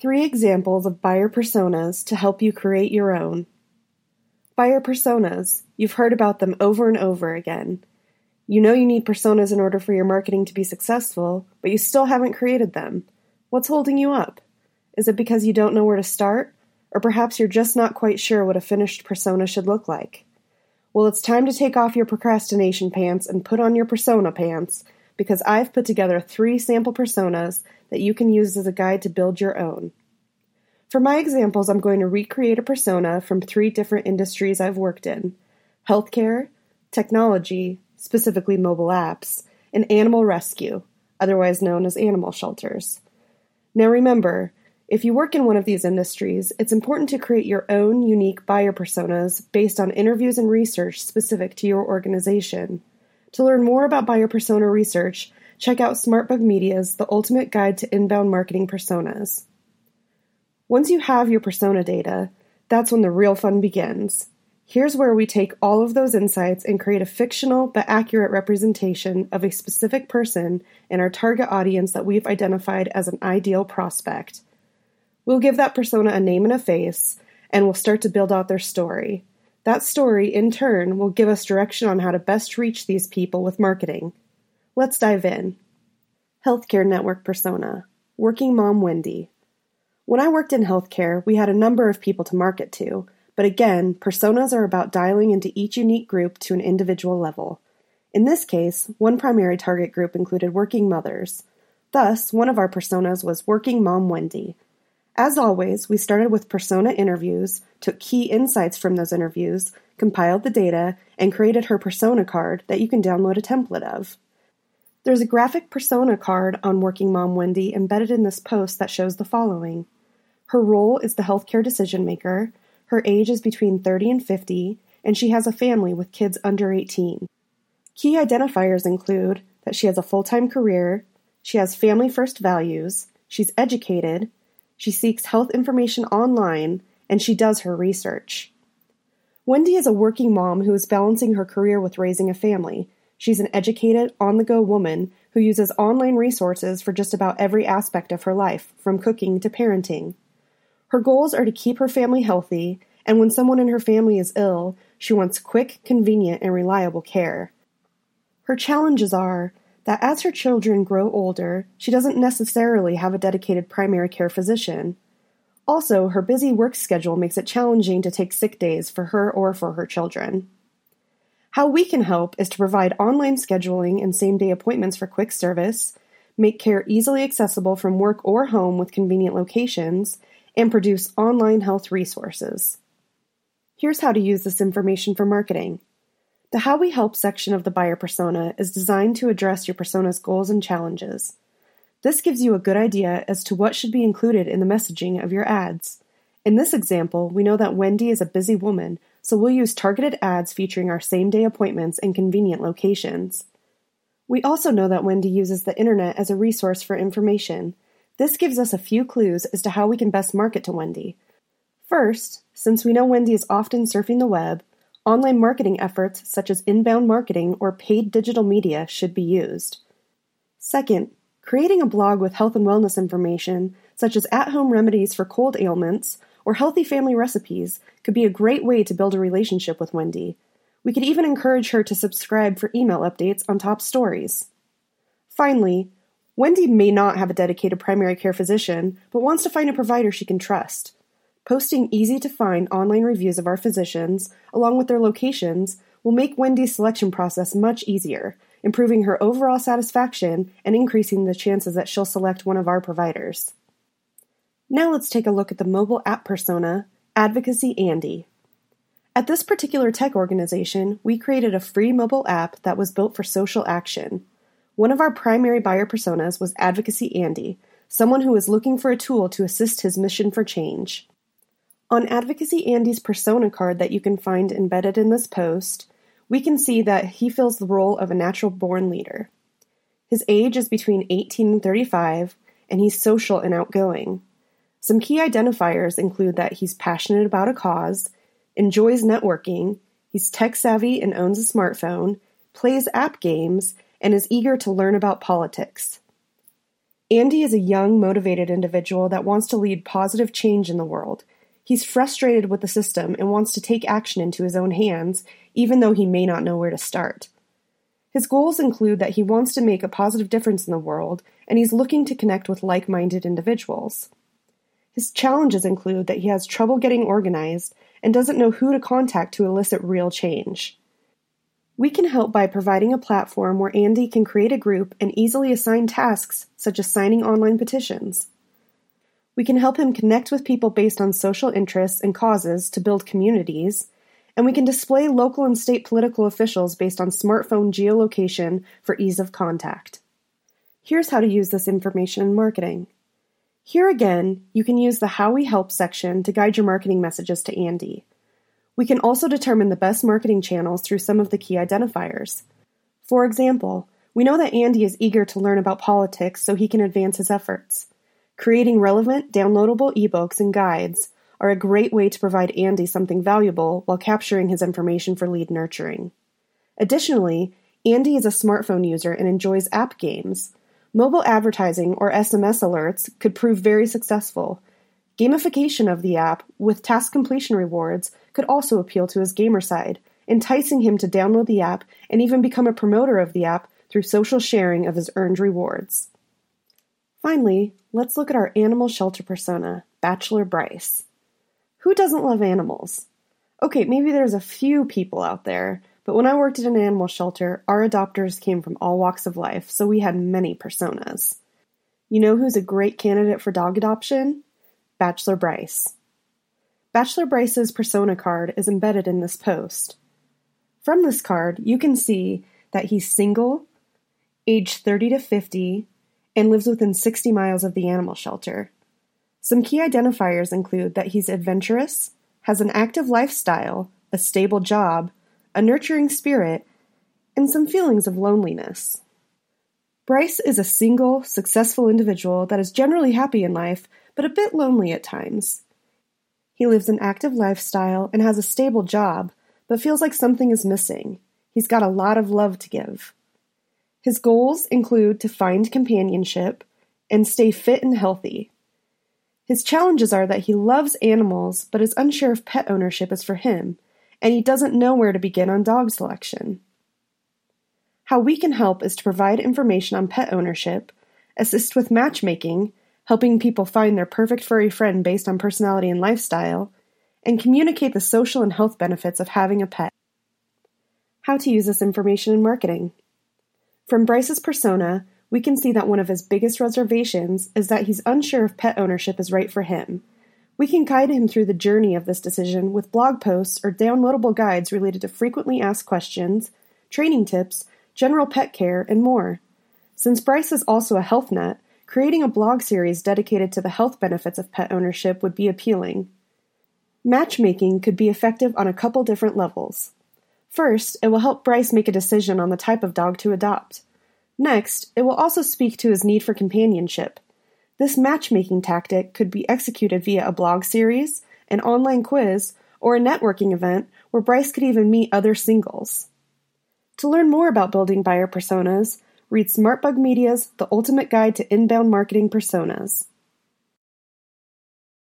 Three examples of buyer personas to help you create your own. Buyer personas. You've heard about them over and over again. You know you need personas in order for your marketing to be successful, but you still haven't created them. What's holding you up? Is it because you don't know where to start? Or perhaps you're just not quite sure what a finished persona should look like? Well, it's time to take off your procrastination pants and put on your persona pants because I've put together three sample personas that you can use as a guide to build your own. For my examples, I'm going to recreate a persona from three different industries I've worked in healthcare, technology, specifically mobile apps, and animal rescue, otherwise known as animal shelters. Now remember, if you work in one of these industries, it's important to create your own unique buyer personas based on interviews and research specific to your organization. To learn more about buyer persona research, check out SmartBug Media's The Ultimate Guide to Inbound Marketing Personas. Once you have your persona data, that's when the real fun begins. Here's where we take all of those insights and create a fictional but accurate representation of a specific person in our target audience that we've identified as an ideal prospect. We'll give that persona a name and a face, and we'll start to build out their story. That story, in turn, will give us direction on how to best reach these people with marketing. Let's dive in. Healthcare Network Persona Working Mom Wendy. When I worked in healthcare, we had a number of people to market to, but again, personas are about dialing into each unique group to an individual level. In this case, one primary target group included working mothers. Thus, one of our personas was Working Mom Wendy. As always, we started with persona interviews, took key insights from those interviews, compiled the data, and created her persona card that you can download a template of. There's a graphic persona card on Working Mom Wendy embedded in this post that shows the following. Her role is the healthcare decision maker, her age is between 30 and 50, and she has a family with kids under 18. Key identifiers include that she has a full time career, she has family first values, she's educated, she seeks health information online, and she does her research. Wendy is a working mom who is balancing her career with raising a family. She's an educated, on the go woman who uses online resources for just about every aspect of her life, from cooking to parenting. Her goals are to keep her family healthy, and when someone in her family is ill, she wants quick, convenient, and reliable care. Her challenges are that as her children grow older, she doesn't necessarily have a dedicated primary care physician. Also, her busy work schedule makes it challenging to take sick days for her or for her children. How we can help is to provide online scheduling and same day appointments for quick service, make care easily accessible from work or home with convenient locations, and produce online health resources. Here's how to use this information for marketing. The How We Help section of the buyer persona is designed to address your persona's goals and challenges. This gives you a good idea as to what should be included in the messaging of your ads. In this example, we know that Wendy is a busy woman, so we'll use targeted ads featuring our same day appointments in convenient locations. We also know that Wendy uses the internet as a resource for information. This gives us a few clues as to how we can best market to Wendy. First, since we know Wendy is often surfing the web, Online marketing efforts such as inbound marketing or paid digital media should be used. Second, creating a blog with health and wellness information, such as at home remedies for cold ailments or healthy family recipes, could be a great way to build a relationship with Wendy. We could even encourage her to subscribe for email updates on top stories. Finally, Wendy may not have a dedicated primary care physician, but wants to find a provider she can trust. Posting easy to find online reviews of our physicians, along with their locations, will make Wendy's selection process much easier, improving her overall satisfaction and increasing the chances that she'll select one of our providers. Now let's take a look at the mobile app persona, Advocacy Andy. At this particular tech organization, we created a free mobile app that was built for social action. One of our primary buyer personas was Advocacy Andy, someone who was looking for a tool to assist his mission for change. On Advocacy Andy's persona card that you can find embedded in this post, we can see that he fills the role of a natural born leader. His age is between 18 and 35, and he's social and outgoing. Some key identifiers include that he's passionate about a cause, enjoys networking, he's tech savvy and owns a smartphone, plays app games, and is eager to learn about politics. Andy is a young, motivated individual that wants to lead positive change in the world. He's frustrated with the system and wants to take action into his own hands, even though he may not know where to start. His goals include that he wants to make a positive difference in the world, and he's looking to connect with like minded individuals. His challenges include that he has trouble getting organized and doesn't know who to contact to elicit real change. We can help by providing a platform where Andy can create a group and easily assign tasks such as signing online petitions. We can help him connect with people based on social interests and causes to build communities, and we can display local and state political officials based on smartphone geolocation for ease of contact. Here's how to use this information in marketing. Here again, you can use the How We Help section to guide your marketing messages to Andy. We can also determine the best marketing channels through some of the key identifiers. For example, we know that Andy is eager to learn about politics so he can advance his efforts. Creating relevant, downloadable ebooks and guides are a great way to provide Andy something valuable while capturing his information for lead nurturing. Additionally, Andy is a smartphone user and enjoys app games. Mobile advertising or SMS alerts could prove very successful, Gamification of the app, with task completion rewards, could also appeal to his gamer side, enticing him to download the app and even become a promoter of the app through social sharing of his earned rewards. Finally, let's look at our animal shelter persona, Bachelor Bryce. Who doesn't love animals? Okay, maybe there's a few people out there, but when I worked at an animal shelter, our adopters came from all walks of life, so we had many personas. You know who's a great candidate for dog adoption? Bachelor Bryce. Bachelor Bryce's persona card is embedded in this post. From this card, you can see that he's single, age 30 to 50, and lives within 60 miles of the animal shelter. Some key identifiers include that he's adventurous, has an active lifestyle, a stable job, a nurturing spirit, and some feelings of loneliness. Bryce is a single, successful individual that is generally happy in life but a bit lonely at times. He lives an active lifestyle and has a stable job, but feels like something is missing. He's got a lot of love to give. His goals include to find companionship and stay fit and healthy. His challenges are that he loves animals but is unsure if pet ownership is for him, and he doesn't know where to begin on dog selection. How we can help is to provide information on pet ownership, assist with matchmaking, helping people find their perfect furry friend based on personality and lifestyle, and communicate the social and health benefits of having a pet. How to use this information in marketing. From Bryce's persona, we can see that one of his biggest reservations is that he's unsure if pet ownership is right for him. We can guide him through the journey of this decision with blog posts or downloadable guides related to frequently asked questions, training tips, general pet care, and more. Since Bryce is also a health nut, Creating a blog series dedicated to the health benefits of pet ownership would be appealing. Matchmaking could be effective on a couple different levels. First, it will help Bryce make a decision on the type of dog to adopt. Next, it will also speak to his need for companionship. This matchmaking tactic could be executed via a blog series, an online quiz, or a networking event where Bryce could even meet other singles. To learn more about building buyer personas, Read SmartBug Media's The Ultimate Guide to Inbound Marketing Personas.